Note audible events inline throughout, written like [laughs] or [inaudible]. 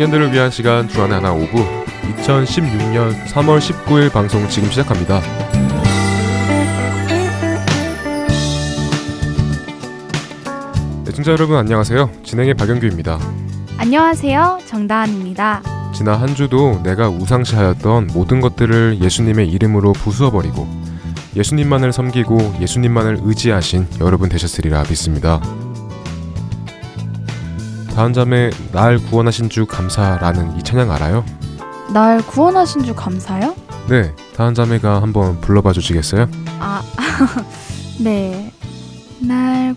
청년들을 위한 시간 주안의 하나 오부 2016년 3월 19일 방송 지금 시작합니다. 애청자 여러분 안녕하세요. 진행의 박영규입니다. 안녕하세요. 정다한입니다. 지난 한 주도 내가 우상시하였던 모든 것들을 예수님의 이름으로 부수어버리고 예수님만을 섬기고 예수님만을 의지하신 여러분 되셨으리라 믿습니다. 잠에 날 구원하신 주 감사라는 이 찬양 알아요? 날 구원하신 주 감사요? 네, 다음 자매가 한번 불러봐 주시겠어요? 아, [laughs] 네. 날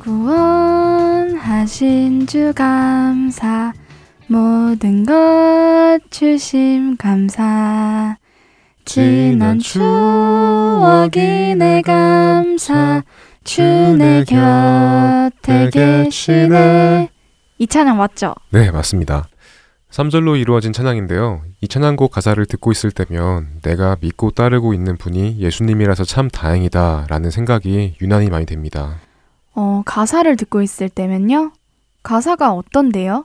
구원하신 주 감사 모든 것 주심 감사 지난 추억이 내 감사 주 내 곁에 계시네 이 찬양 맞죠? 네, 맞습니다. 3절로 이루어진 찬양인데요. 이 찬양곡 가사를 듣고 있을 때면 내가 믿고 따르고 있는 분이 예수님이라서 참 다행이다 라는 생각이 유난히 많이 됩니다. 어, 가사를 듣고 있을 때면요. 가사가 어떤데요?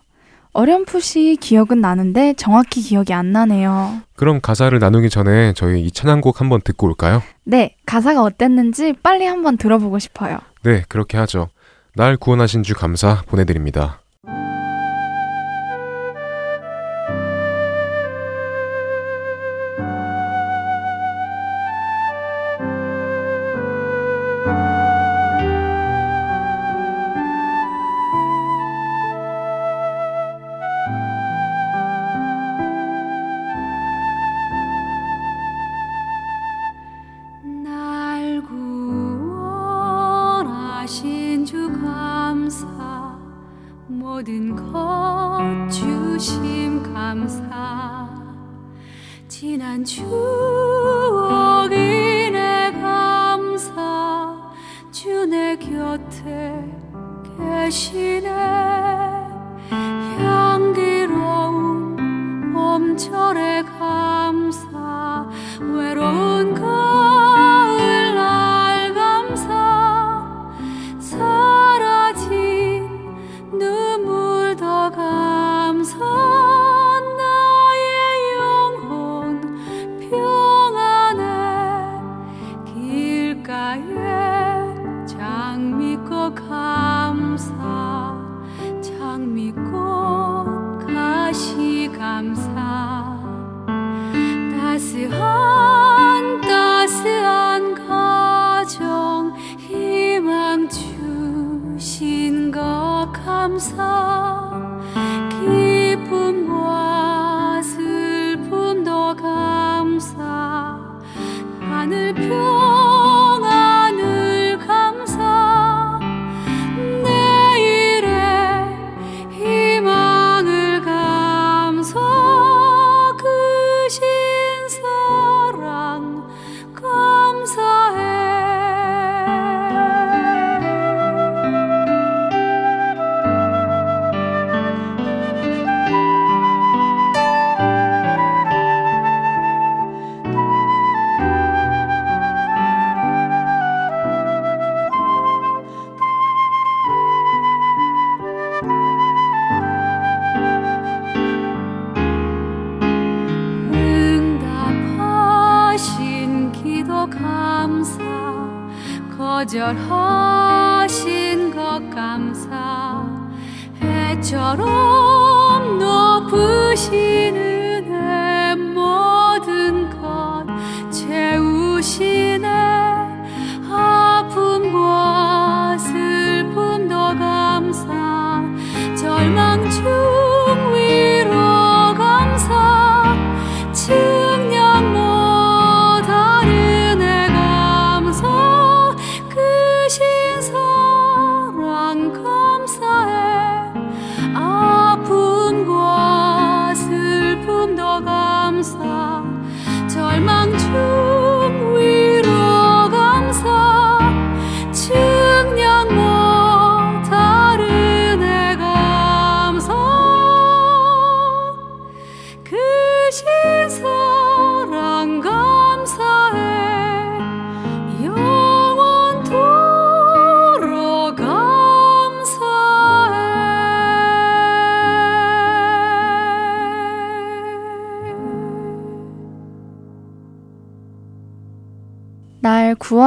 어렴풋이 기억은 나는데 정확히 기억이 안 나네요. 그럼 가사를 나누기 전에 저희 이 찬양곡 한번 듣고 올까요? 네, 가사가 어땠는지 빨리 한번 들어보고 싶어요. 네, 그렇게 하죠. 날 구원하신 주 감사 보내드립니다.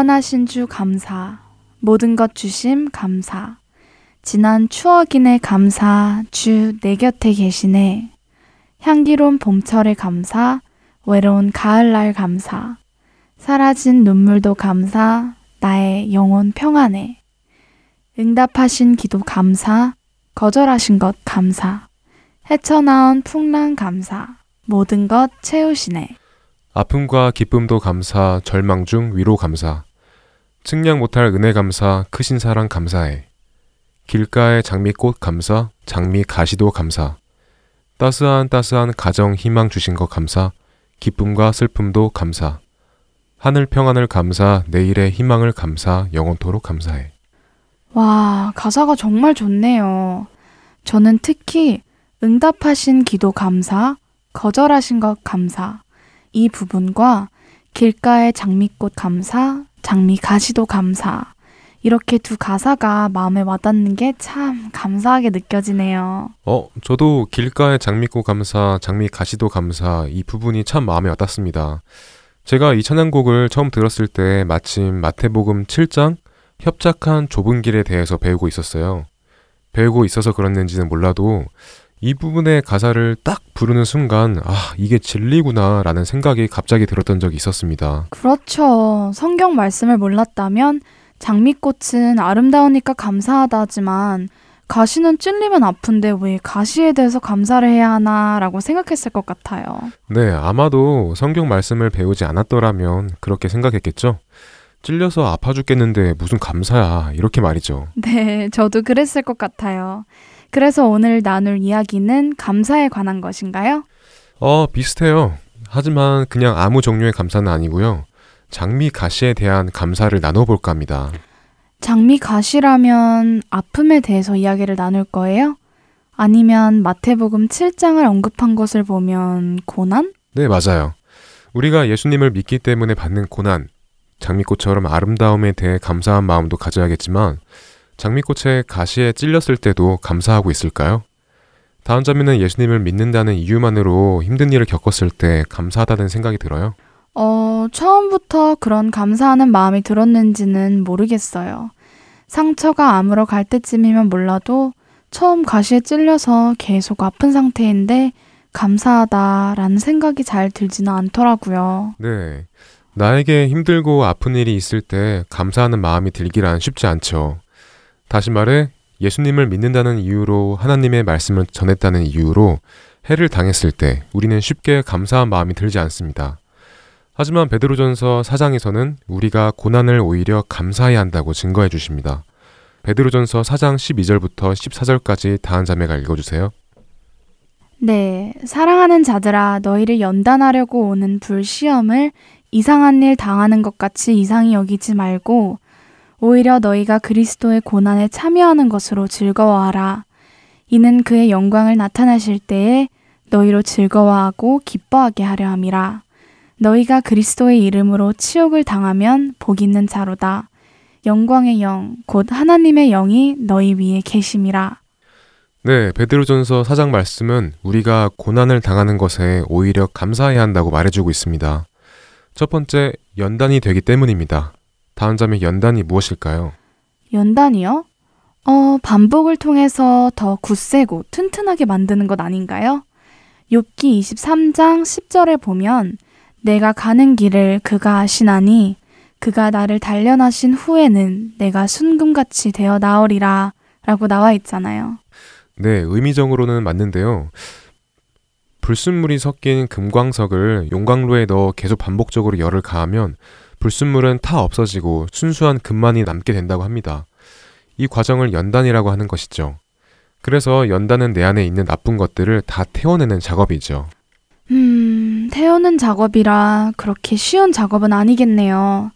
구원하신 주 감사. 모든 것 주심 감사. 지난 추억이네 감사. 주 내 곁에 계시네. 향기로운 봄철에 감사. 외로운 가을날 감사. 사라진 눈물도 감사. 나의 영혼 평안해. 응답하신 기도 감사. 거절하신 것 감사. 헤쳐나온 풍랑 감사. 모든 것 채우시네. 아픔과 기쁨도 감사, 절망 중 위로 감사. 측량 못할 은혜 감사, 크신 사랑 감사해. 길가의 장미꽃 감사, 장미 가시도 감사. 따스한 따스한 가정 희망 주신 것 감사, 기쁨과 슬픔도 감사. 하늘 평안을 감사, 내일의 희망을 감사, 영원토록 감사해. 와, 가사가 정말 좋네요. 저는 특히 응답하신 기도 감사, 거절하신 것 감사, 이 부분과 길가의 장미꽃 감사, 장미 가시도 감사, 이렇게 두 가사가 마음에 와닿는 게 참 감사하게 느껴지네요. 어, 저도 길가의 장미꽃 감사, 장미 가시도 감사, 이 부분이 참 마음에 와닿습니다. 제가 이 찬양곡을 처음 들었을 때 마침 마태복음 7장 협착한 좁은 길에 대해서 배우고 있었어요. 배우고 있어서 그랬는지는 몰라도 이 부분의 가사를 딱 부르는 순간, 아, 이게 진리구나 라는 생각이 갑자기 들었던 적이 있었습니다. 그렇죠. 성경 말씀을 몰랐다면 장미꽃은 아름다우니까 감사하다지만 가시는 찔리면 아픈데 왜 가시에 대해서 감사를 해야 하나라고 생각했을 것 같아요. 네, 아마도 성경 말씀을 배우지 않았더라면 그렇게 생각했겠죠? 찔려서 아파 죽겠는데 무슨 감사야. 이렇게 말이죠. 네, 저도 그랬을 것 같아요. 그래서 오늘 나눌 이야기는 감사에 관한 것인가요? 어, 비슷해요. 하지만 그냥 아무 종류의 감사는 아니고요. 장미 가시에 대한 감사를 나눠볼까 합니다. 장미 가시라면 아픔에 대해서 이야기를 나눌 거예요? 아니면 마태복음 7장을 언급한 것을 보면 고난? 네, 맞아요. 우리가 예수님을 믿기 때문에 받는 고난, 장미꽃처럼 아름다움에 대해 감사한 마음도 가져야겠지만, 장미꽃의 가시에 찔렸을 때도 감사하고 있을까요? 다음 장면은 예수님을 믿는다는 이유만으로 힘든 일을 겪었을 때 감사하다는 생각이 들어요. 어, 처음부터 그런 감사하는 마음이 들었는지는 모르겠어요. 상처가 아물어 갈 때쯤이면 몰라도 처음 가시에 찔려서 계속 아픈 상태인데 감사하다라는 생각이 잘 들지는 않더라고요. 네. 나에게 힘들고 아픈 일이 있을 때 감사하는 마음이 들기란 쉽지 않죠. 다시 말해, 예수님을 믿는다는 이유로 하나님의 말씀을 전했다는 이유로 해를 당했을 때 우리는 쉽게 감사한 마음이 들지 않습니다. 하지만 베드로전서 4장에서는 우리가 고난을 오히려 감사해야 한다고 증거해 주십니다. 베드로전서 4장 12절부터 14절까지 다한 자매가 읽어 주세요. 네, 사랑하는 자들아 너희를 연단하려고 오는 불시험을 이상한 일 당하는 것 같이 이상히 여기지 말고 오히려 너희가 그리스도의 고난에 참여하는 것으로 즐거워하라. 이는 그의 영광을 나타내실 때에 너희로 즐거워하고 기뻐하게 하려 함이라. 너희가 그리스도의 이름으로 치욕을 당하면 복 있는 자로다. 영광의 영, 곧 하나님의 영이 너희 위에 계심이라. 네, 베드로전서 4장 말씀은 우리가 고난을 당하는 것에 오히려 감사해야 한다고 말해주고 있습니다. 첫 번째, 연단이 되기 때문입니다. 다음 점의 연단이 무엇일까요? 연단이요? 어, 반복을 통해서 더 굳세고 튼튼하게 만드는 것 아닌가요? 욥기 23장 10절에 보면 내가 가는 길을 그가 아시나니 그가 나를 단련하신 후에는 내가 순금같이 되어 나오리라 라고 나와 있잖아요. 네, 의미적으로는 맞는데요. 불순물이 섞인 금광석을 용광로에 넣어 계속 반복적으로 열을 가하면 불순물은 타 없어지고 순수한 금만이 남게 된다고 합니다. 이 과정을 연단이라고 하는 것이죠. 그래서 연단은 내 안에 있는 나쁜 것들을 다 태워내는 작업이죠. 음, 태우는 작업이라 그렇게 쉬운 작업은 아니겠네요.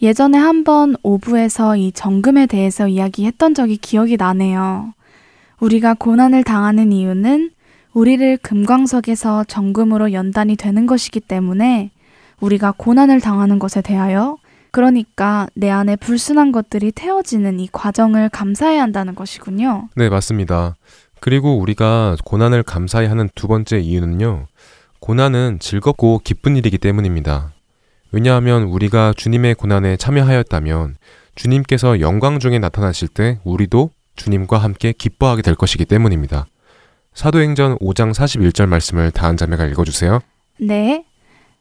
예전에 한번 오부에서 이 정금에 대해서 이야기했던 적이 기억이 나네요. 우리가 고난을 당하는 이유는 우리를 금광석에서 정금으로 연단이 되는 것이기 때문에 우리가 고난을 당하는 것에 대하여 그러니까 내 안에 불순한 것들이 태워지는 이 과정을 감사해야 한다는 것이군요. 네, 맞습니다. 그리고 우리가 고난을 감사해야 하는 두 번째 이유는요. 고난은 즐겁고 기쁜 일이기 때문입니다. 왜냐하면 우리가 주님의 고난에 참여하였다면 주님께서 영광 중에 나타나실 때 우리도 주님과 함께 기뻐하게 될 것이기 때문입니다. 사도행전 5장 41절 말씀을 다한 자매가 읽어주세요. 네.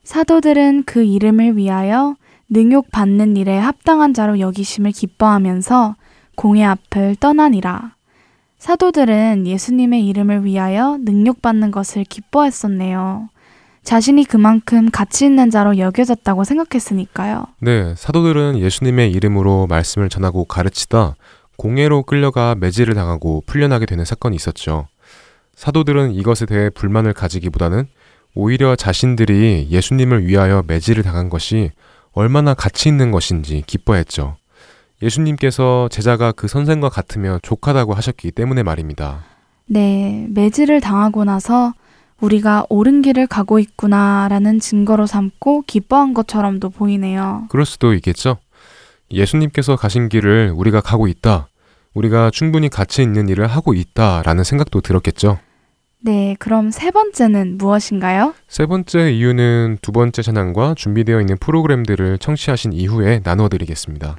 사도들은 그 이름을 위하여 능욕 받는 일에 합당한 자로 여기심을 기뻐하면서 공회 앞을 떠나니라. 사도들은 예수님의 이름을 위하여 능욕받는 것을 기뻐했었네요. 자신이 그만큼 가치 있는 자로 여겨졌다고 생각했으니까요. 네, 사도들은 예수님의 이름으로 말씀을 전하고 가르치다 공회로 끌려가 매질을 당하고 풀려나게 되는 사건이 있었죠. 사도들은 이것에 대해 불만을 가지기보다는 오히려 자신들이 예수님을 위하여 매질을 당한 것이 얼마나 가치 있는 것인지 기뻐했죠. 예수님께서 제자가 그 선생과 같으며 족하다고 하셨기 때문에 말입니다. 네, 매질을 당하고 나서 우리가 옳은 길을 가고 있구나라는 증거로 삼고 기뻐한 것처럼도 보이네요. 그럴 수도 있겠죠. 예수님께서 가신 길을 우리가 가고 있다. 우리가 충분히 가치 있는 일을 하고 있다라는 생각도 들었겠죠. 네, 그럼 세 번째는 무엇인가요? 세 번째 이유는 두 번째 찬양과 준비되어 있는 프로그램들을 청취하신 이후에 나누어 드리겠습니다.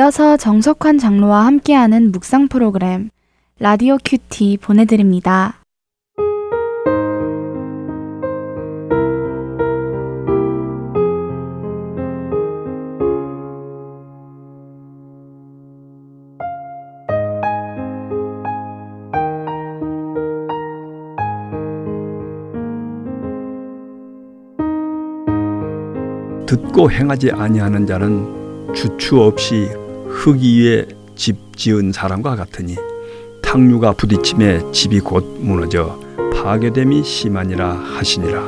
이어서 정석환 장로와 함께하는 묵상 프로그램 라디오 큐티 보내드립니다. 듣고 행하지 아니하는 자는 주추 없이 흙 위에 집 지은 사람과 같으니 탕류가 부딪힘에 집이 곧 무너져 파괴됨이 심하니라 하시니라.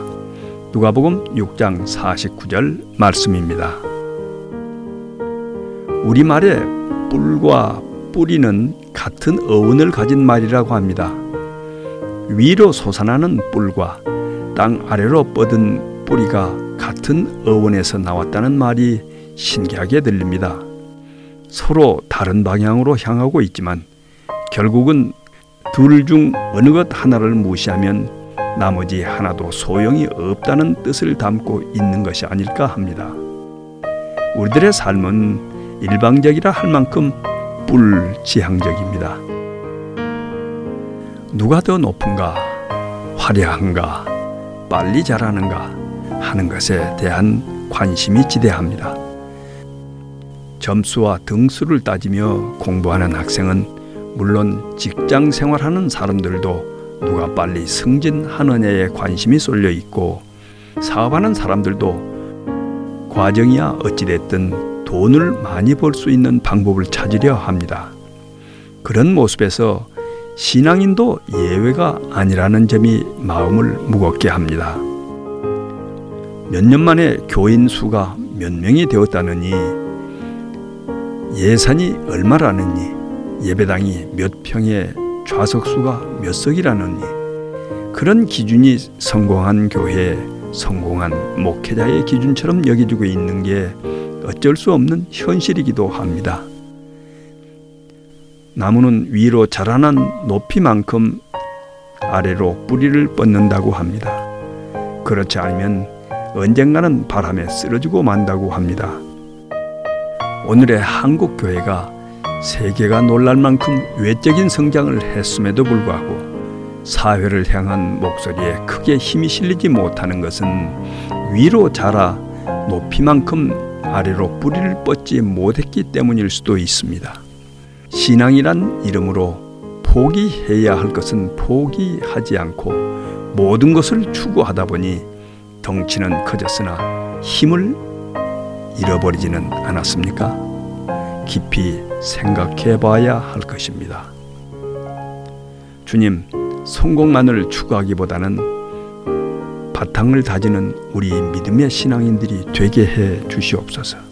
누가복음 6장 49절 말씀입니다. 우리말에 뿔과 뿌리는 같은 어원을 가진 말이라고 합니다. 위로 솟아나는 뿔과 땅 아래로 뻗은 뿌리가 같은 어원에서 나왔다는 말이 신기하게 들립니다. 서로 다른 방향으로 향하고 있지만 결국은 둘 중 어느 것 하나를 무시하면 나머지 하나도 소용이 없다는 뜻을 담고 있는 것이 아닐까 합니다. 우리들의 삶은 일방적이라 할 만큼 뿔지향적입니다. 누가 더 높은가, 화려한가, 빨리 자라는가 하는 것에 대한 관심이 지대합니다. 점수와 등수를 따지며 공부하는 학생은 물론 직장 생활하는 사람들도 누가 빨리 승진하느냐에 관심이 쏠려 있고 사업하는 사람들도 과정이야 어찌됐든 돈을 많이 벌 수 있는 방법을 찾으려 합니다. 그런 모습에서 신앙인도 예외가 아니라는 점이 마음을 무겁게 합니다. 몇 년 만에 교인 수가 몇 명이 되었다느니 예산이 얼마라느니 예배당이 몇 평에 좌석수가 몇 석이라느니 그런 기준이 성공한 교회, 성공한 목회자의 기준처럼 여겨지고 있는 게 어쩔 수 없는 현실이기도 합니다. 나무는 위로 자라난 높이만큼 아래로 뿌리를 뻗는다고 합니다. 그렇지 않으면 언젠가는 바람에 쓰러지고 만다고 합니다. 오늘의 한국 교회가 세계가 놀랄 만큼 외적인 성장을 했음에도 불구하고 사회를 향한 목소리에 크게 힘이 실리지 못하는 것은 위로 자라 높이만큼 아래로 뿌리를 뻗지 못했기 때문일 수도 있습니다. 신앙이란 이름으로 포기해야 할 것은 포기하지 않고 모든 것을 추구하다 보니 덩치는 커졌으나 힘을 잃어버리지는 않았습니까? 깊이 생각해 봐야 할 것입니다. 주님, 성공만을 추구하기보다는 바탕을 다지는 우리 믿음의 신앙인들이 되게 해 주시옵소서.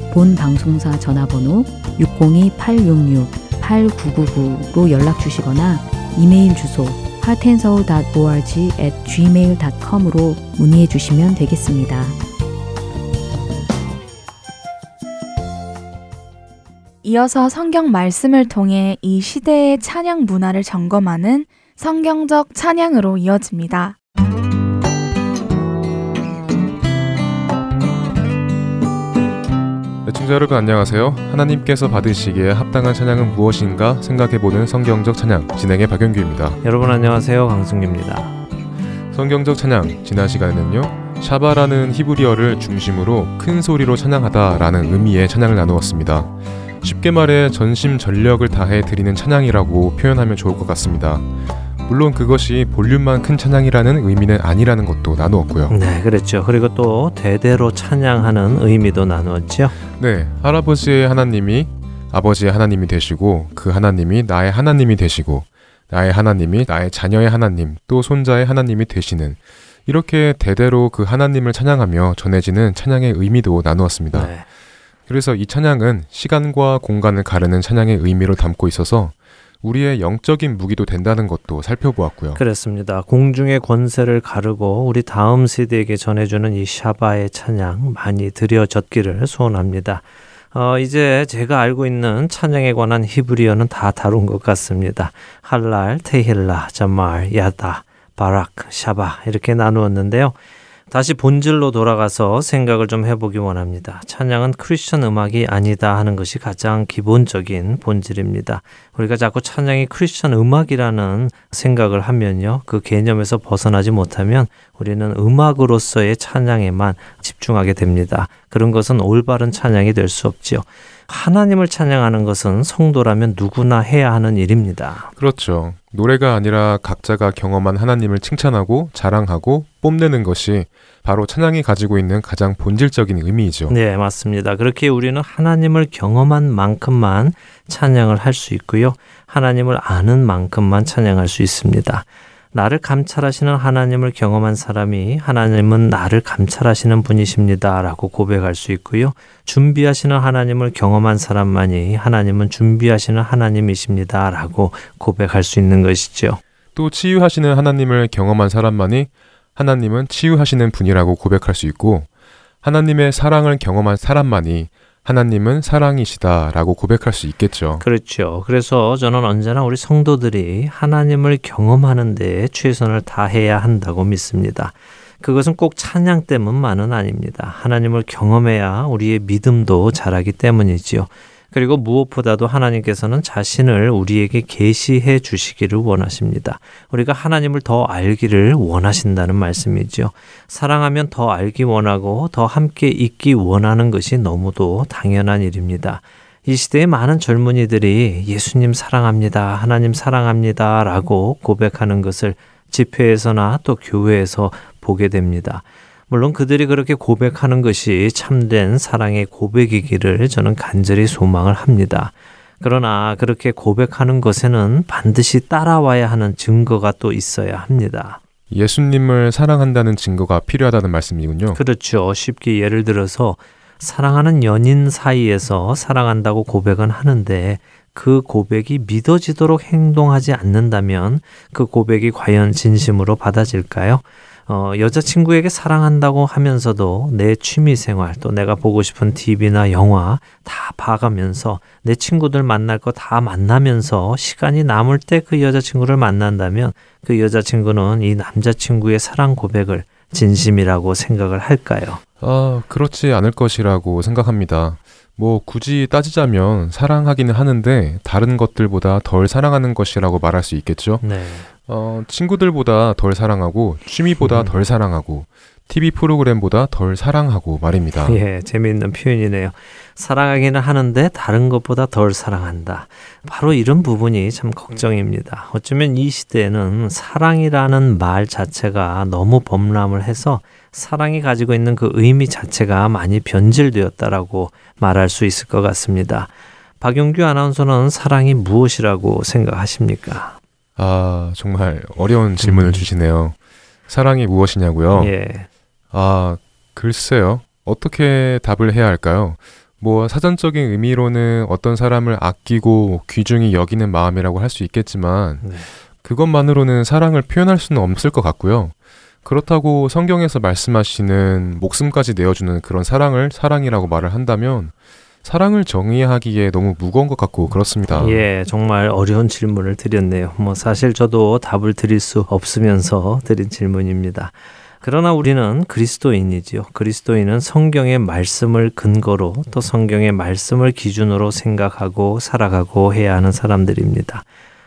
본 방송사 전화번호 602-866-8999로 연락 주시거나 이메일 주소 heartandsoul.org at gmail.com으로 문의해 주시면 되겠습니다. 이어서 성경 말씀을 통해 이 시대의 찬양 문화를 점검하는 성경적 찬양으로 이어집니다. 애청자 여러분 안녕하세요. 하나님께서 받으시기에 합당한 찬양은 무엇인가 생각해보는 성경적 찬양 진행의 박영규입니다. 여러분 안녕하세요. 강승규입니다. 성경적 찬양 지난 시간에는요. 샤바라는 히브리어를 중심으로 큰 소리로 찬양하다라는 의미의 찬양을 나누었습니다. 쉽게 말해 전심 전력을 다해 드리는 찬양이라고 표현하면 좋을 것 같습니다. 물론 그것이 볼륨만 큰 찬양이라는 의미는 아니라는 것도 나누었고요. 네, 그렇죠. 그리고 또 대대로 찬양하는 의미도 나누었죠. 네, 할아버지의 하나님이 아버지의 하나님이 되시고 그 하나님이 나의 하나님이 되시고 나의 하나님이 나의 자녀의 하나님 또 손자의 하나님이 되시는 이렇게 대대로 그 하나님을 찬양하며 전해지는 찬양의 의미도 나누었습니다. 네. 그래서 이 찬양은 시간과 공간을 가르는 찬양의 의미를 담고 있어서 우리의 영적인 무기도 된다는 것도 살펴보았고요. 그렇습니다. 공중의 권세를 가르고 우리 다음 세대에게 전해주는 이 샤바의 찬양 많이 들여졌기를 소원합니다. 어, 이제 제가 알고 있는 찬양에 관한 히브리어는 다 다룬 것 같습니다. 할랄, 테힐라, 자말, 야다, 바락, 샤바 이렇게 나누었는데요. 다시 본질로 돌아가서 생각을 좀 해보기 원합니다. 찬양은 크리스천 음악이 아니다 하는 것이 가장 기본적인 본질입니다. 우리가 자꾸 찬양이 크리스천 음악이라는 생각을 하면요. 그 개념에서 벗어나지 못하면 우리는 음악으로서의 찬양에만 집중하게 됩니다. 그런 것은 올바른 찬양이 될 수 없지요. 하나님을 찬양하는 것은 성도라면 누구나 해야 하는 일입니다. 그렇죠. 노래가 아니라 각자가 경험한 하나님을 칭찬하고 자랑하고 뽐내는 것이 바로 찬양이 가지고 있는 가장 본질적인 의미이죠. 네, 맞습니다. 그렇게 우리는 하나님을 경험한 만큼만 찬양을 할 수 있고요. 하나님을 아는 만큼만 찬양할 수 있습니다. 나를 감찰하시는 하나님을 경험한 사람이 하나님은 나를 감찰하시는 분이십니다. 라고 고백할 수 있고요. 준비하시는 하나님을 경험한 사람만이 하나님은 준비하시는 하나님이십니다. 라고 고백할 수 있는 것이죠. 또 치유하시는 하나님을 경험한 사람만이 하나님은 치유하시는 분이라고 고백할 수 있고 하나님의 사랑을 경험한 사람만이 하나님은 사랑이시다라고 고백할 수 있겠죠. 그렇죠. 그래서 저는 언제나 우리 성도들이 하나님을 경험하는 데 최선을 다해야 한다고 믿습니다. 그것은 꼭 찬양 때문만은 아닙니다. 하나님을 경험해야 우리의 믿음도 자라기 때문이지요. 그리고 무엇보다도 하나님께서는 자신을 우리에게 계시해 주시기를 원하십니다. 우리가 하나님을 더 알기를 원하신다는 말씀이죠. 사랑하면 더 알기 원하고 더 함께 있기 원하는 것이 너무도 당연한 일입니다. 이 시대의 많은 젊은이들이 예수님 사랑합니다. 하나님 사랑합니다. 라고 고백하는 것을 집회에서나 또 교회에서 보게 됩니다. 물론 그들이 그렇게 고백하는 것이 참된 사랑의 고백이기를 저는 간절히 소망을 합니다. 그러나 그렇게 고백하는 것에는 반드시 따라와야 하는 증거가 또 있어야 합니다. 예수님을 사랑한다는 증거가 필요하다는 말씀이군요. 그렇죠. 쉽게 예를 들어서 사랑하는 연인 사이에서 사랑한다고 고백은 하는데 그 고백이 믿어지도록 행동하지 않는다면 그 고백이 과연 진심으로 받아질까요? 어, 여자친구에게 사랑한다고 하면서도 내 취미 생활 또 내가 보고 싶은 TV나 영화 다 봐가면서 내 친구들 만날 거 다 만나면서 시간이 남을 때 그 여자친구를 만난다면 그 여자친구는 이 남자친구의 사랑 고백을 진심이라고 생각을 할까요? 아, 그렇지 않을 것이라고 생각합니다. 뭐 굳이 따지자면 사랑하기는 하는데 다른 것들보다 덜 사랑하는 것이라고 말할 수 있겠죠. 네. 어, 친구들보다 덜 사랑하고 취미보다 음. 덜 사랑하고 TV 프로그램보다 덜 사랑하고 말입니다. 예, 재미있는 표현이네요. 사랑하기는 하는데 다른 것보다 덜 사랑한다. 바로 이런 부분이 참 걱정입니다. 어쩌면 이 시대에는 사랑이라는 말 자체가 너무 범람을 해서 사랑이 가지고 있는 그 의미 자체가 많이 변질되었다라고 말할 수 있을 것 같습니다. 박용규 아나운서는 사랑이 무엇이라고 생각하십니까? 아, 정말 어려운 질문을 음. 주시네요. 사랑이 무엇이냐고요? 예. 아, 글쎄요. 어떻게 답을 해야 할까요? 뭐 사전적인 의미로는 어떤 사람을 아끼고 귀중히 여기는 마음이라고 할 수 있겠지만 네. 그것만으로는 사랑을 표현할 수는 없을 것 같고요. 그렇다고 성경에서 말씀하시는 목숨까지 내어주는 그런 사랑을 사랑이라고 말을 한다면 사랑을 정의하기에 너무 무거운 것 같고 그렇습니다. 예, 정말 어려운 질문을 드렸네요. 뭐 사실 저도 답을 드릴 수 없으면서 드린 질문입니다. 그러나 우리는 그리스도인이지요. 그리스도인은 성경의 말씀을 근거로 또 성경의 말씀을 기준으로 생각하고 살아가고 해야 하는 사람들입니다.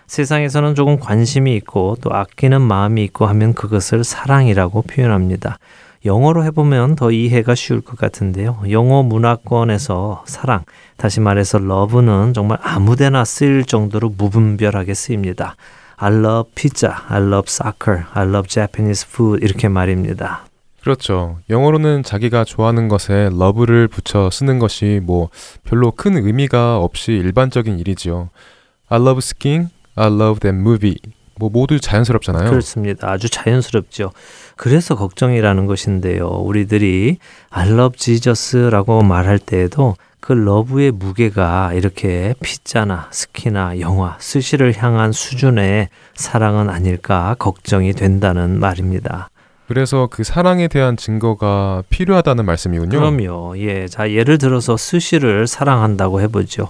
세상에서는 조금 관심이 있고 또 아끼는 마음이 있고 하면 그것을 사랑이라고 표현합니다. 영어로 해보면 더 이해가 쉬울 것 같은데요. 영어 문화권에서 사랑, 다시 말해서 러브는 정말 아무데나 쓰일 정도로 무분별하게 쓰입니다. I love pizza, I love soccer, I love Japanese food 이렇게 말입니다. 그렇죠. 영어로는 자기가 좋아하는 것에 love를 붙여 쓰는 것이 뭐 별로 큰 의미가 없이 일반적인 일이지요. I love skiing, I love that movie. 뭐 모두 자연스럽잖아요. 그렇습니다. 아주 자연스럽죠. 그래서 걱정이라는 것인데요. 우리들이 I love Jesus라고 말할 때에도 그 러브의 무게가 이렇게 피자나 스키나 영화, 스시를 향한 수준의 사랑은 아닐까 걱정이 된다는 말입니다. 그래서 그 사랑에 대한 증거가 필요하다는 말씀이군요. 그럼요. 예. 자, 예를 들어서 스시를 사랑한다고 해보죠.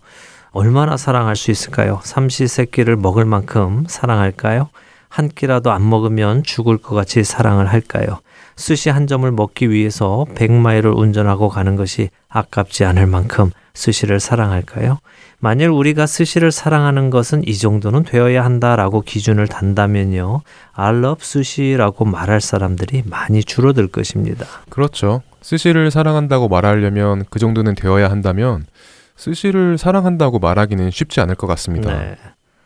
얼마나 사랑할 수 있을까요? 삼시세끼를 먹을 만큼 사랑할까요? 한 끼라도 안 먹으면 죽을 것 같이 사랑을 할까요? 스시 한 점을 먹기 위해서 100마일을 운전하고 가는 것이 아깝지 않을 만큼 스시를 사랑할까요? 만일 우리가 스시를 사랑하는 것은 이 정도는 되어야 한다라고 기준을 단다면요. I love 스시라고 말할 사람들이 많이 줄어들 것입니다. 그렇죠. 스시를 사랑한다고 말하려면 그 정도는 되어야 한다면 스시를 사랑한다고 말하기는 쉽지 않을 것 같습니다. 네.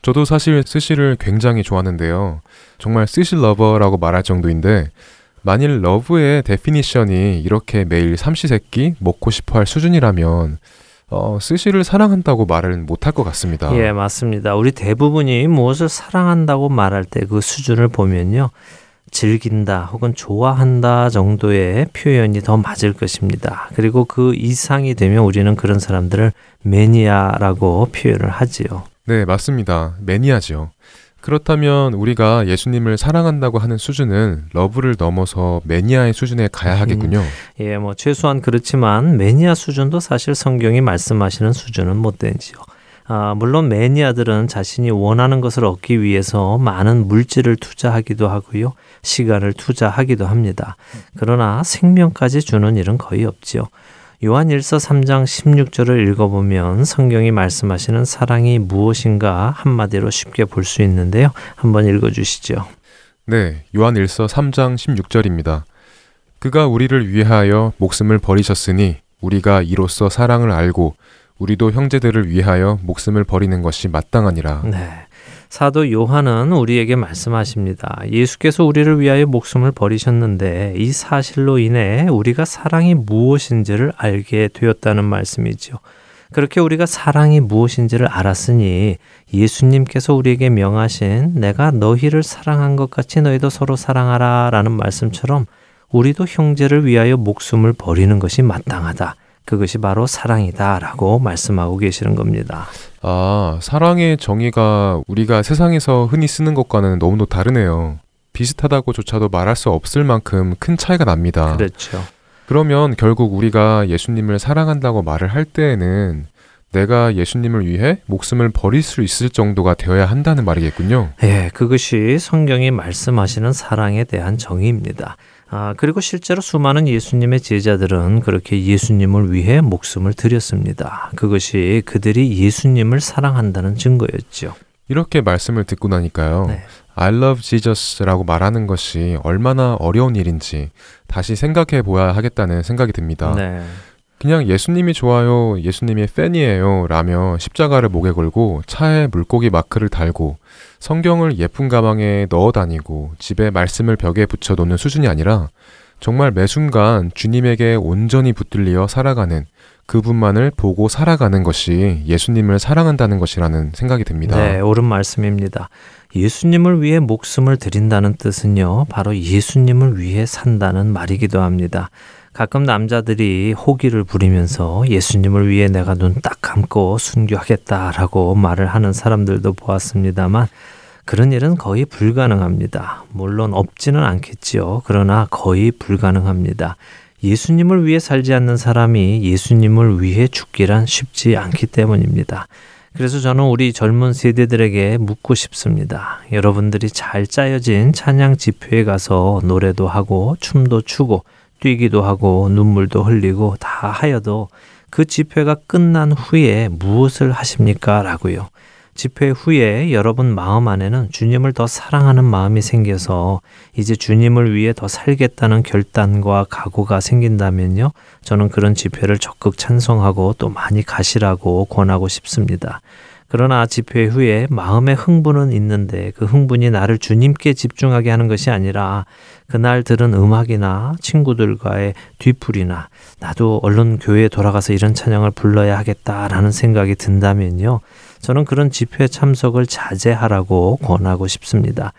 저도 사실 스시를 굉장히 좋아하는데요. 정말 스시 lover라고 말할 정도인데 만일 love의 definition이 이렇게 매일 삼시세끼 먹고 싶어 할 수준이라면 어, 스시를 사랑한다고 말은 못할 것 같습니다. 예, 맞습니다. 우리 대부분이 무엇을 사랑한다고 말할 때 그 수준을 보면요. 즐긴다 혹은 좋아한다 정도의 표현이 더 맞을 것입니다. 그리고 그 이상이 되면 우리는 그런 사람들을 매니아라고 표현을 하지요. 네, 맞습니다. 매니아죠. 그렇다면 우리가 예수님을 사랑한다고 하는 수준은 love를 넘어서 매니아의 수준에 가야 하겠군요. 예, 뭐 최소한 그렇지만 매니아 수준도 사실 성경이 말씀하시는 수준은 못 되지요. 아, 물론 매니아들은 자신이 원하는 것을 얻기 위해서 많은 물질을 투자하기도 하고요. 시간을 투자하기도 합니다. 그러나 생명까지 주는 일은 거의 없지요. 요한 1서 3장 16절을 읽어보면 성경이 말씀하시는 사랑이 무엇인가 한마디로 쉽게 볼 수 있는데요. 한번 읽어주시죠. 네, 요한 1서 3장 16절입니다. 그가 우리를 위하여 목숨을 버리셨으니 우리가 이로써 사랑을 알고 우리도 형제들을 위하여 목숨을 버리는 것이 마땅하니라. 네. 사도 요한은 우리에게 말씀하십니다. 예수께서 우리를 위하여 목숨을 버리셨는데 이 사실로 인해 우리가 사랑이 무엇인지를 알게 되었다는 말씀이지요. 그렇게 우리가 사랑이 무엇인지를 알았으니 예수님께서 우리에게 명하신 내가 너희를 사랑한 것 같이 너희도 서로 사랑하라 라는 말씀처럼 우리도 형제를 위하여 목숨을 버리는 것이 마땅하다. 그것이 바로 사랑이다라고 말씀하고 계시는 겁니다. 아, 사랑의 정의가 우리가 세상에서 흔히 쓰는 것과는 너무도 다르네요. 비슷하다고조차도 말할 수 없을 만큼 큰 차이가 납니다. 그렇죠. 그러면 결국 우리가 예수님을 사랑한다고 말을 할 때에는 내가 예수님을 위해 목숨을 버릴 수 있을 정도가 되어야 한다는 말이겠군요. 예, 그것이 성경이 말씀하시는 사랑에 대한 정의입니다. 아, 그리고 실제로 수많은 예수님의 제자들은 그렇게 예수님을 위해 목숨을 드렸습니다. 그것이 그들이 예수님을 사랑한다는 증거였죠. 이렇게 말씀을 듣고 나니까요. 네. I love Jesus라고 말하는 것이 얼마나 어려운 일인지 다시 생각해 보아야 하겠다는 생각이 듭니다. 네. 그냥 예수님이 좋아요, 예수님의 팬이에요 라며 십자가를 목에 걸고 차에 물고기 마크를 달고 성경을 예쁜 가방에 넣어 다니고 집에 말씀을 벽에 붙여 놓는 수준이 아니라 정말 매 순간 주님에게 온전히 붙들리어 살아가는 그분만을 보고 살아가는 것이 예수님을 사랑한다는 것이라는 생각이 듭니다. 네, 옳은 말씀입니다. 예수님을 위해 목숨을 드린다는 뜻은요, 바로 예수님을 위해 산다는 말이기도 합니다. 가끔 남자들이 호기를 부리면서 예수님을 위해 내가 눈 딱 감고 순교하겠다라고 말을 하는 사람들도 보았습니다만 그런 일은 거의 불가능합니다. 물론 없지는 않겠지요. 그러나 거의 불가능합니다. 예수님을 위해 살지 않는 사람이 예수님을 위해 죽기란 쉽지 않기 때문입니다. 그래서 저는 우리 젊은 세대들에게 묻고 싶습니다. 여러분들이 잘 짜여진 찬양 집회에 가서 노래도 하고 춤도 추고 뛰기도 하고 눈물도 흘리고 다 하여도 그 집회가 끝난 후에 무엇을 하십니까? 라고요. 집회 후에 여러분 마음 안에는 주님을 더 사랑하는 마음이 생겨서 이제 주님을 위해 더 살겠다는 결단과 각오가 생긴다면요. 저는 그런 집회를 적극 찬성하고 또 많이 가시라고 권하고 싶습니다. 그러나 집회 후에 마음의 흥분은 있는데 그 흥분이 나를 주님께 집중하게 하는 것이 아니라 그날 들은 음악이나 친구들과의 뒤풀이나 나도 얼른 교회에 돌아가서 이런 찬양을 불러야 하겠다라는 생각이 든다면요. 저는 그런 집회 참석을 자제하라고 권하고 싶습니다.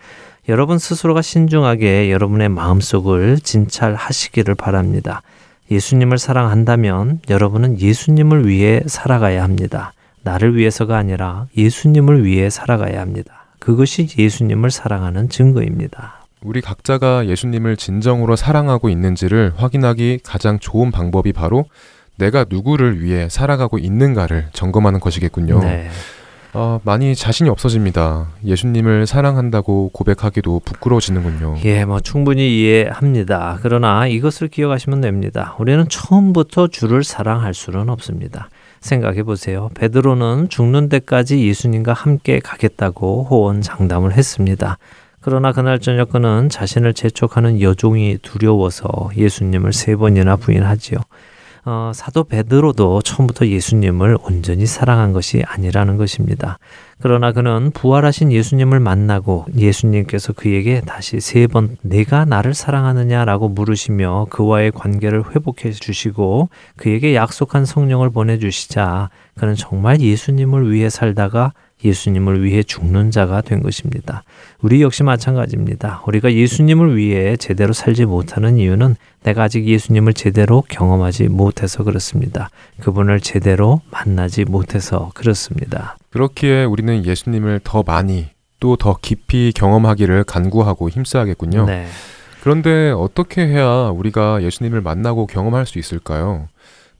여러분 스스로가 신중하게 여러분의 마음속을 진찰하시기를 바랍니다. 예수님을 사랑한다면 여러분은 예수님을 위해 살아가야 합니다. 나를 위해서가 아니라 예수님을 위해 살아가야 합니다. 그것이 예수님을 사랑하는 증거입니다. 우리 각자가 예수님을 진정으로 사랑하고 있는지를 확인하기 가장 좋은 방법이 바로 내가 누구를 위해 살아가고 있는가를 점검하는 것이겠군요. 네. 아, 많이 자신이 없어집니다. 예수님을 사랑한다고 고백하기도 부끄러워지는군요. 예, 뭐 충분히 이해합니다. 그러나 이것을 기억하시면 됩니다. 우리는 처음부터 주를 사랑할 수는 없습니다. 생각해 보세요. 베드로는 죽는 데까지 예수님과 함께 가겠다고 호언 장담을 했습니다. 그러나 그날 저녁 그는 자신을 재촉하는 여종이 두려워서 예수님을 세 번이나 부인하지요. 어, 사도 베드로도 처음부터 예수님을 온전히 사랑한 것이 아니라는 것입니다. 그러나 그는 부활하신 예수님을 만나고 예수님께서 그에게 다시 세 번 내가 나를 사랑하느냐라고 물으시며 그와의 관계를 회복해 주시고 그에게 약속한 성령을 보내 주시자. 그는 정말 예수님을 위해 살다가 예수님을 위해 죽는 자가 된 것입니다. 우리 역시 마찬가지입니다. 우리가 예수님을 위해 제대로 살지 못하는 이유는 내가 아직 예수님을 제대로 경험하지 못해서 그렇습니다. 그분을 제대로 만나지 못해서 그렇습니다. 그렇기에 우리는 예수님을 더 많이 또 더 깊이 경험하기를 간구하고 힘써야겠군요. 네. 그런데 어떻게 해야 우리가 예수님을 만나고 경험할 수 있을까요?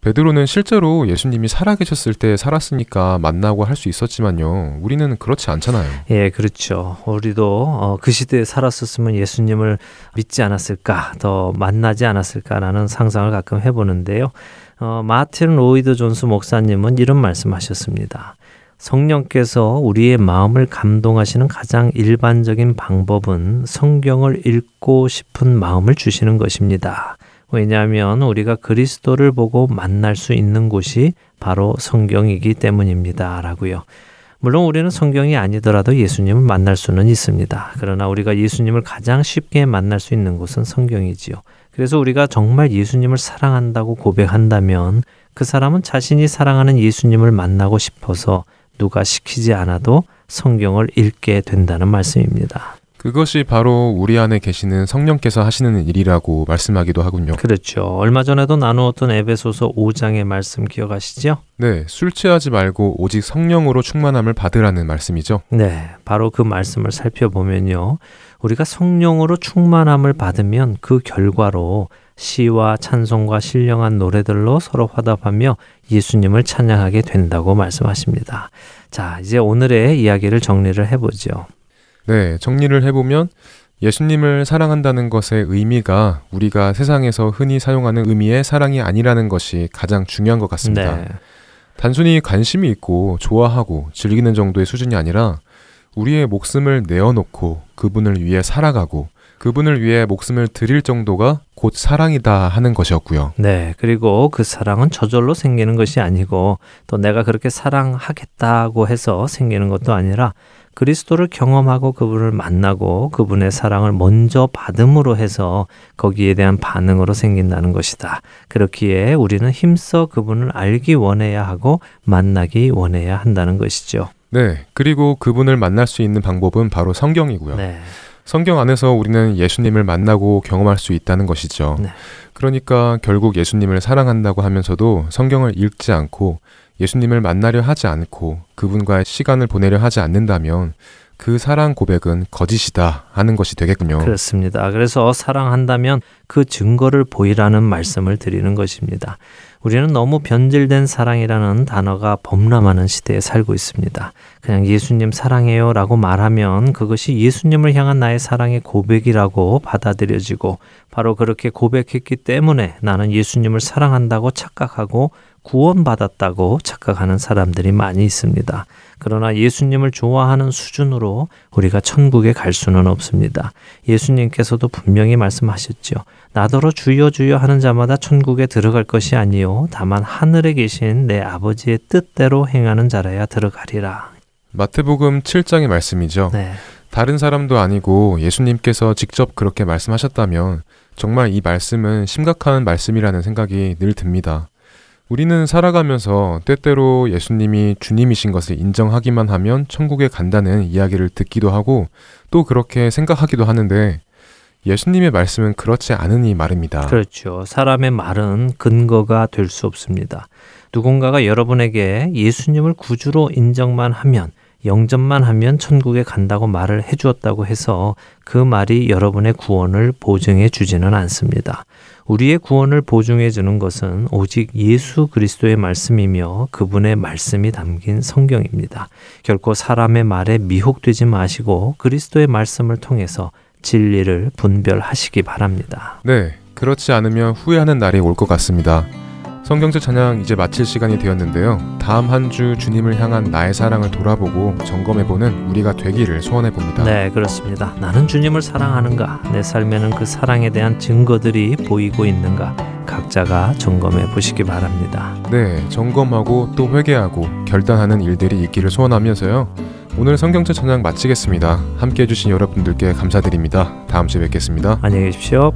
베드로는 실제로 예수님이 살아계셨을 때 살았으니까 만나고 할 수 있었지만요. 우리는 그렇지 않잖아요. 예, 그렇죠. 우리도 어, 그 시대에 살았었으면 예수님을 믿지 않았을까, 더 만나지 않았을까라는 상상을 가끔 해보는데요. 어, 마틴 로이드 존스 목사님은 이런 말씀하셨습니다. 성령께서 우리의 마음을 감동하시는 가장 일반적인 방법은 성경을 읽고 싶은 마음을 주시는 것입니다. 왜냐하면 우리가 그리스도를 보고 만날 수 있는 곳이 바로 성경이기 때문입니다. 라고요. 물론 우리는 성경이 아니더라도 예수님을 만날 수는 있습니다. 그러나 우리가 예수님을 가장 쉽게 만날 수 있는 곳은 성경이지요. 그래서 우리가 정말 예수님을 사랑한다고 고백한다면 그 사람은 자신이 사랑하는 예수님을 만나고 싶어서 누가 시키지 않아도 성경을 읽게 된다는 말씀입니다. 그것이 바로 우리 안에 계시는 성령께서 하시는 일이라고 말씀하기도 하군요. 그렇죠. 얼마 전에도 나누었던 에베소서 5장의 말씀 기억하시죠? 네, 술 취하지 말고 오직 성령으로 충만함을 받으라는 말씀이죠. 네, 바로 그 말씀을 살펴보면요. 우리가 성령으로 충만함을 받으면 그 결과로 시와 찬송과 신령한 노래들로 서로 화답하며 예수님을 찬양하게 된다고 말씀하십니다. 자, 이제 오늘의 이야기를 정리를 해보죠. 네, 정리를 해보면 예수님을 사랑한다는 것의 의미가 우리가 세상에서 흔히 사용하는 의미의 사랑이 아니라는 것이 가장 중요한 것 같습니다. 네. 단순히 관심이 있고 좋아하고 즐기는 정도의 수준이 아니라 우리의 목숨을 내어놓고 그분을 위해 살아가고 그분을 위해 목숨을 드릴 정도가 곧 사랑이다 하는 것이었고요. 네, 그리고 그 사랑은 저절로 생기는 것이 아니고 또 내가 그렇게 사랑하겠다고 해서 생기는 것도 아니라 그리스도를 경험하고 그분을 만나고 그분의 사랑을 먼저 받음으로 해서 거기에 대한 반응으로 생긴다는 것이다. 그렇기에 우리는 힘써 그분을 알기 원해야 하고 만나기 원해야 한다는 것이죠. 네, 그리고 그분을 만날 수 있는 방법은 바로 성경이고요. 네. 성경 안에서 우리는 예수님을 만나고 경험할 수 있다는 것이죠. 네. 그러니까 결국 예수님을 사랑한다고 하면서도 성경을 읽지 않고 예수님을 만나려 하지 않고 그분과의 시간을 보내려 하지 않는다면 그 사랑 고백은 거짓이다 하는 것이 되겠군요. 그렇습니다. 그래서 사랑한다면 그 증거를 보이라는 말씀을 드리는 것입니다. 우리는 너무 변질된 사랑이라는 단어가 범람하는 시대에 살고 있습니다. 그냥 예수님 사랑해요 라고 말하면 그것이 예수님을 향한 나의 사랑의 고백이라고 받아들여지고 바로 그렇게 고백했기 때문에 나는 예수님을 사랑한다고 착각하고 구원받았다고 착각하는 사람들이 많이 있습니다. 그러나 예수님을 좋아하는 수준으로 우리가 천국에 갈 수는 없습니다. 예수님께서도 분명히 말씀하셨죠. 나더러 주여 주여 하는 자마다 천국에 들어갈 것이 아니요 다만 하늘에 계신 내 아버지의 뜻대로 행하는 자라야 들어가리라. 마태복음 7장의 말씀이죠. 네. 다른 사람도 아니고 예수님께서 직접 그렇게 말씀하셨다면 정말 이 말씀은 심각한 말씀이라는 생각이 늘 듭니다. 우리는 살아가면서 때때로 예수님이 주님이신 것을 인정하기만 하면 천국에 간다는 이야기를 듣기도 하고 또 그렇게 생각하기도 하는데 예수님의 말씀은 그렇지 않으니 말입니다. 그렇죠. 사람의 말은 근거가 될 수 없습니다. 누군가가 여러분에게 예수님을 구주로 인정만 하면 영접만 하면 천국에 간다고 말을 해 주었다고 해서 그 말이 여러분의 구원을 보증해 주지는 않습니다. 우리의 구원을 보증해 주는 것은 오직 예수 그리스도의 말씀이며 그분의 말씀이 담긴 성경입니다. 결코 사람의 말에 미혹되지 마시고 그리스도의 말씀을 통해서 진리를 분별하시기 바랍니다. 네, 그렇지 않으면 후회하는 날이 올 것 같습니다. 성경제 찬양 이제 마칠 시간이 되었는데요. 다음 한 주 주님을 향한 나의 사랑을 돌아보고 점검해보는 우리가 되기를 소원해 봅니다. 네, 그렇습니다. 나는 주님을 사랑하는가? 내 삶에는 그 사랑에 대한 증거들이 보이고 있는가? 각자가 점검해 보시기 바랍니다. 네, 점검하고 또 회개하고 결단하는 일들이 있기를 소원하면서요. 오늘 성경제 찬양 마치겠습니다. 함께 해주신 여러분들께 감사드립니다. 다음 주에 뵙겠습니다. 안녕히 계십시오.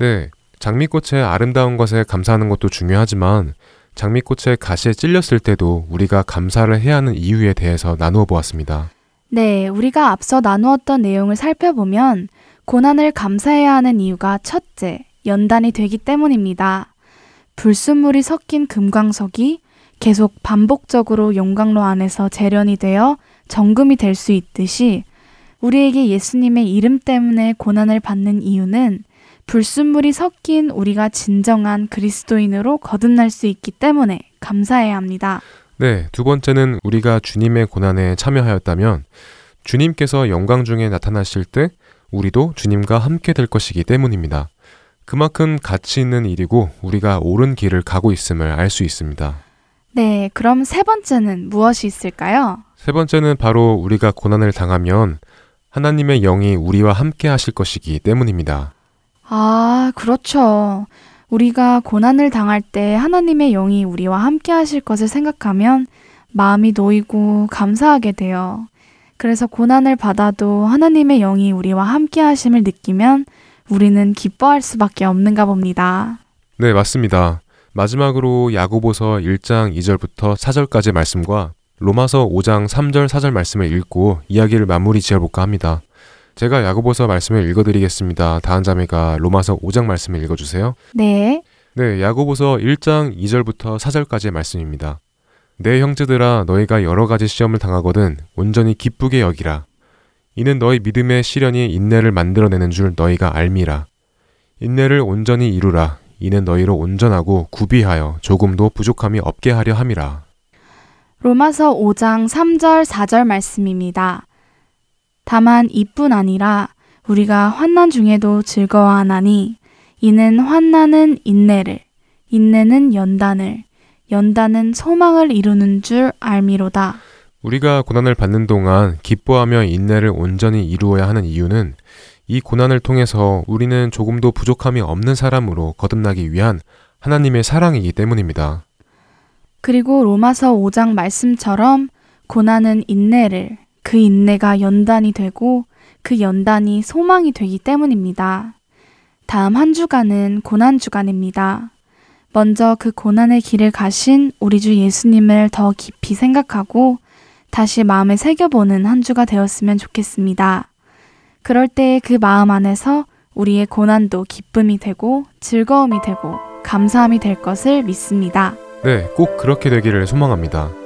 네, 장미꽃의 아름다운 것에 감사하는 것도 중요하지만 장미꽃의 가시에 찔렸을 때도 우리가 감사를 해야 하는 이유에 대해서 나누어 보았습니다. 네, 우리가 앞서 나누었던 내용을 살펴보면 고난을 감사해야 하는 이유가 첫째, 연단이 되기 때문입니다. 불순물이 섞인 금광석이 계속 반복적으로 용광로 안에서 재련이 되어 정금이 될 수 있듯이 우리에게 예수님의 이름 때문에 고난을 받는 이유는 불순물이 섞인 우리가 진정한 그리스도인으로 거듭날 수 있기 때문에 감사해야 합니다. 네, 두 번째는 우리가 주님의 고난에 참여하였다면 주님께서 영광 중에 나타나실 때 우리도 주님과 함께 될 것이기 때문입니다. 그만큼 가치 있는 일이고 우리가 옳은 길을 가고 있음을 알 수 있습니다. 네, 그럼 세 번째는 무엇이 있을까요? 세 번째는 바로 우리가 고난을 당하면 하나님의 영이 우리와 함께 하실 것이기 때문입니다. 아, 그렇죠. 우리가 고난을 당할 때 하나님의 영이 우리와 함께 하실 것을 생각하면 마음이 놓이고 감사하게 돼요. 그래서 고난을 받아도 하나님의 영이 우리와 함께 하심을 느끼면 우리는 기뻐할 수밖에 없는가 봅니다. 네, 맞습니다. 마지막으로 야고보서 1장 2절부터 4절까지 말씀과 로마서 5장 3절 4절 말씀을 읽고 이야기를 마무리 지어볼까 합니다. 제가 야고보서 말씀을 읽어드리겠습니다. 다한 자매가 로마서 5장 말씀을 읽어주세요. 네. 네, 야고보서 1장 2절부터 4절까지의 말씀입니다. 내 형제들아 너희가 여러 가지 시험을 당하거든 온전히 기쁘게 여기라. 이는 너희 믿음의 시련이 인내를 만들어내는 줄 너희가 알미라. 인내를 온전히 이루라. 이는 너희로 온전하고 구비하여 조금도 부족함이 없게 하려 함이라. 로마서 5장 3절 4절 말씀입니다. 다만 이뿐 아니라 우리가 환난 중에도 즐거워하나니 이는 환난은 인내를 인내는 연단을 연단은 소망을 이루는 줄 알미로다. 우리가 고난을 받는 동안 기뻐하며 인내를 온전히 이루어야 하는 이유는 이 고난을 통해서 우리는 조금도 부족함이 없는 사람으로 거듭나기 위한 하나님의 사랑이기 때문입니다. 그리고 로마서 5장 말씀처럼 고난은 인내를 그 인내가 연단이 되고 그 연단이 소망이 되기 때문입니다. 다음 한 주간은 고난 주간입니다. 먼저 그 고난의 길을 가신 우리 주 예수님을 더 깊이 생각하고 다시 마음에 새겨보는 한 주가 되었으면 좋겠습니다. 그럴 때그 마음 안에서 우리의 고난도 기쁨이 되고 즐거움이 되고 감사함이 될 것을 믿습니다. 네, 꼭 그렇게 되기를 소망합니다.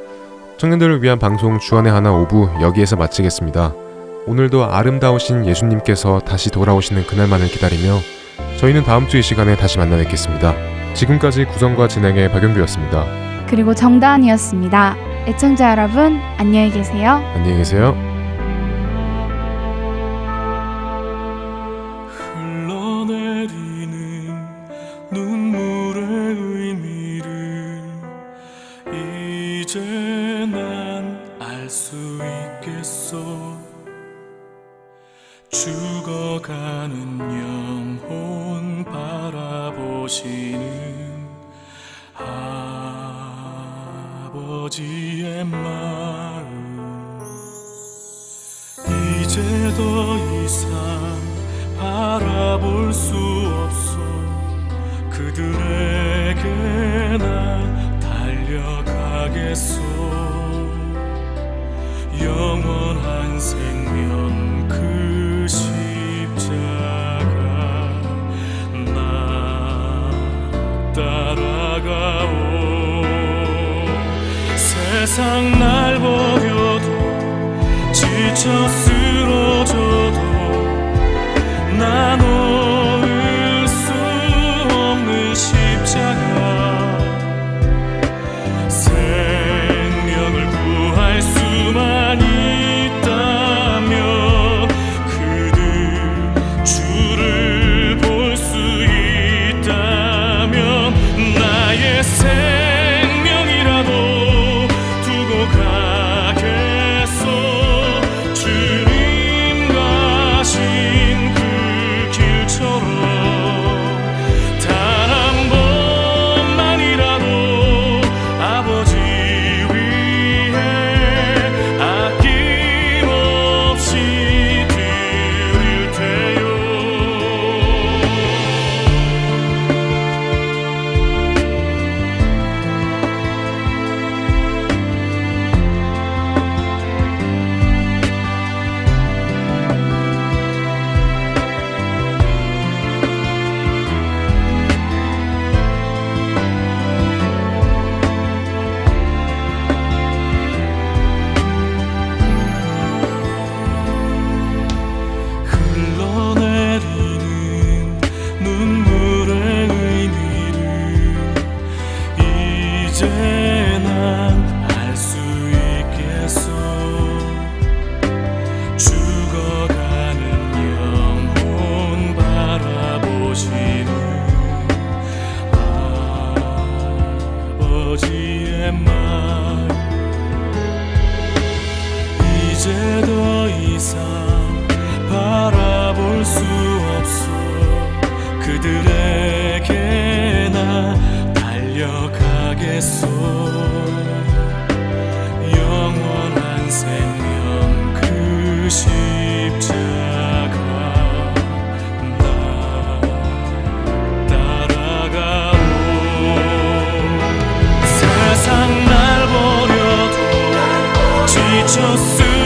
청년들을 위한 방송 주안의 하나 오부 여기에서 마치겠습니다. 오늘도 아름다우신 예수님께서 다시 돌아오시는 그날만을 기다리며 저희는 다음 주 이 시간에 다시 만나 뵙겠습니다. 지금까지 구성과 진행의 박영규였습니다. 그리고 정다은이었습니다. 애청자 여러분, 안녕히 계세요. 안녕히 계세요. 버려